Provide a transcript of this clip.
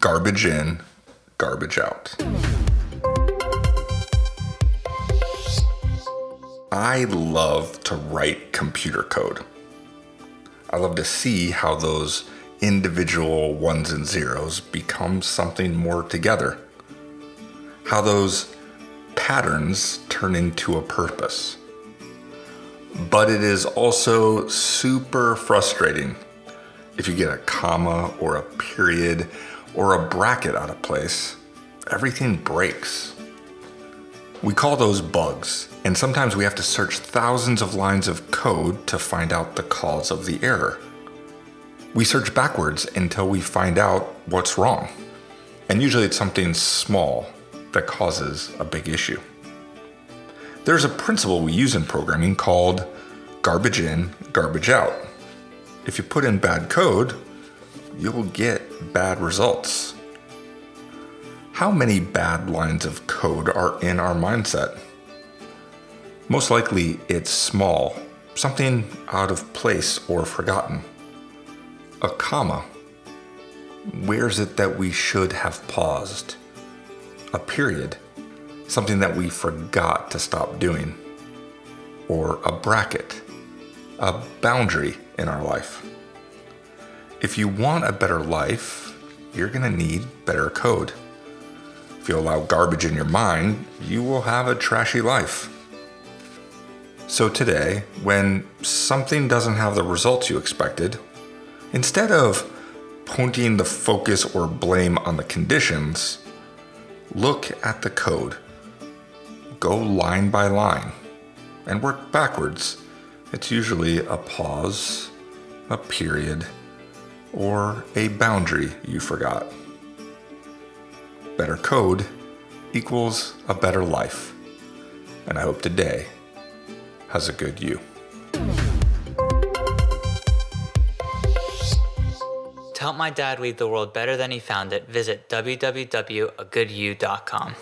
garbage in, garbage out. I love to write computer code. I love to see how those individual ones and zeros become something more together. How those patterns turn into a purpose. But it is also super frustrating if you get a comma or a period or a bracket out of place. Everything breaks. We call those bugs, and sometimes we have to search thousands of lines of code to find out the cause of the error. We search backwards until we find out what's wrong. And usually it's something small that causes a big issue. There's a principle we use in programming called garbage in, garbage out. If you put in bad code, you'll get bad results. How many bad lines of code are in our mindset? Most likely it's small, something out of place or forgotten. A comma. Where's it that we should have paused? A period something that we forgot to stop doing, or a bracket, a boundary in our life. If you want a better life, you're going to need better code. If you allow garbage in your mind, you will have a trashy life. So today, when something doesn't have the results you expected, instead of pointing the focus or blame on the conditions, look at the code go line by line and work backwards. It's usually a pause, a period, or a boundary you forgot. Better code equals a better life. And I hope today has a good you. To help my dad leave the world better than he found it, visit www.agoodyou.com.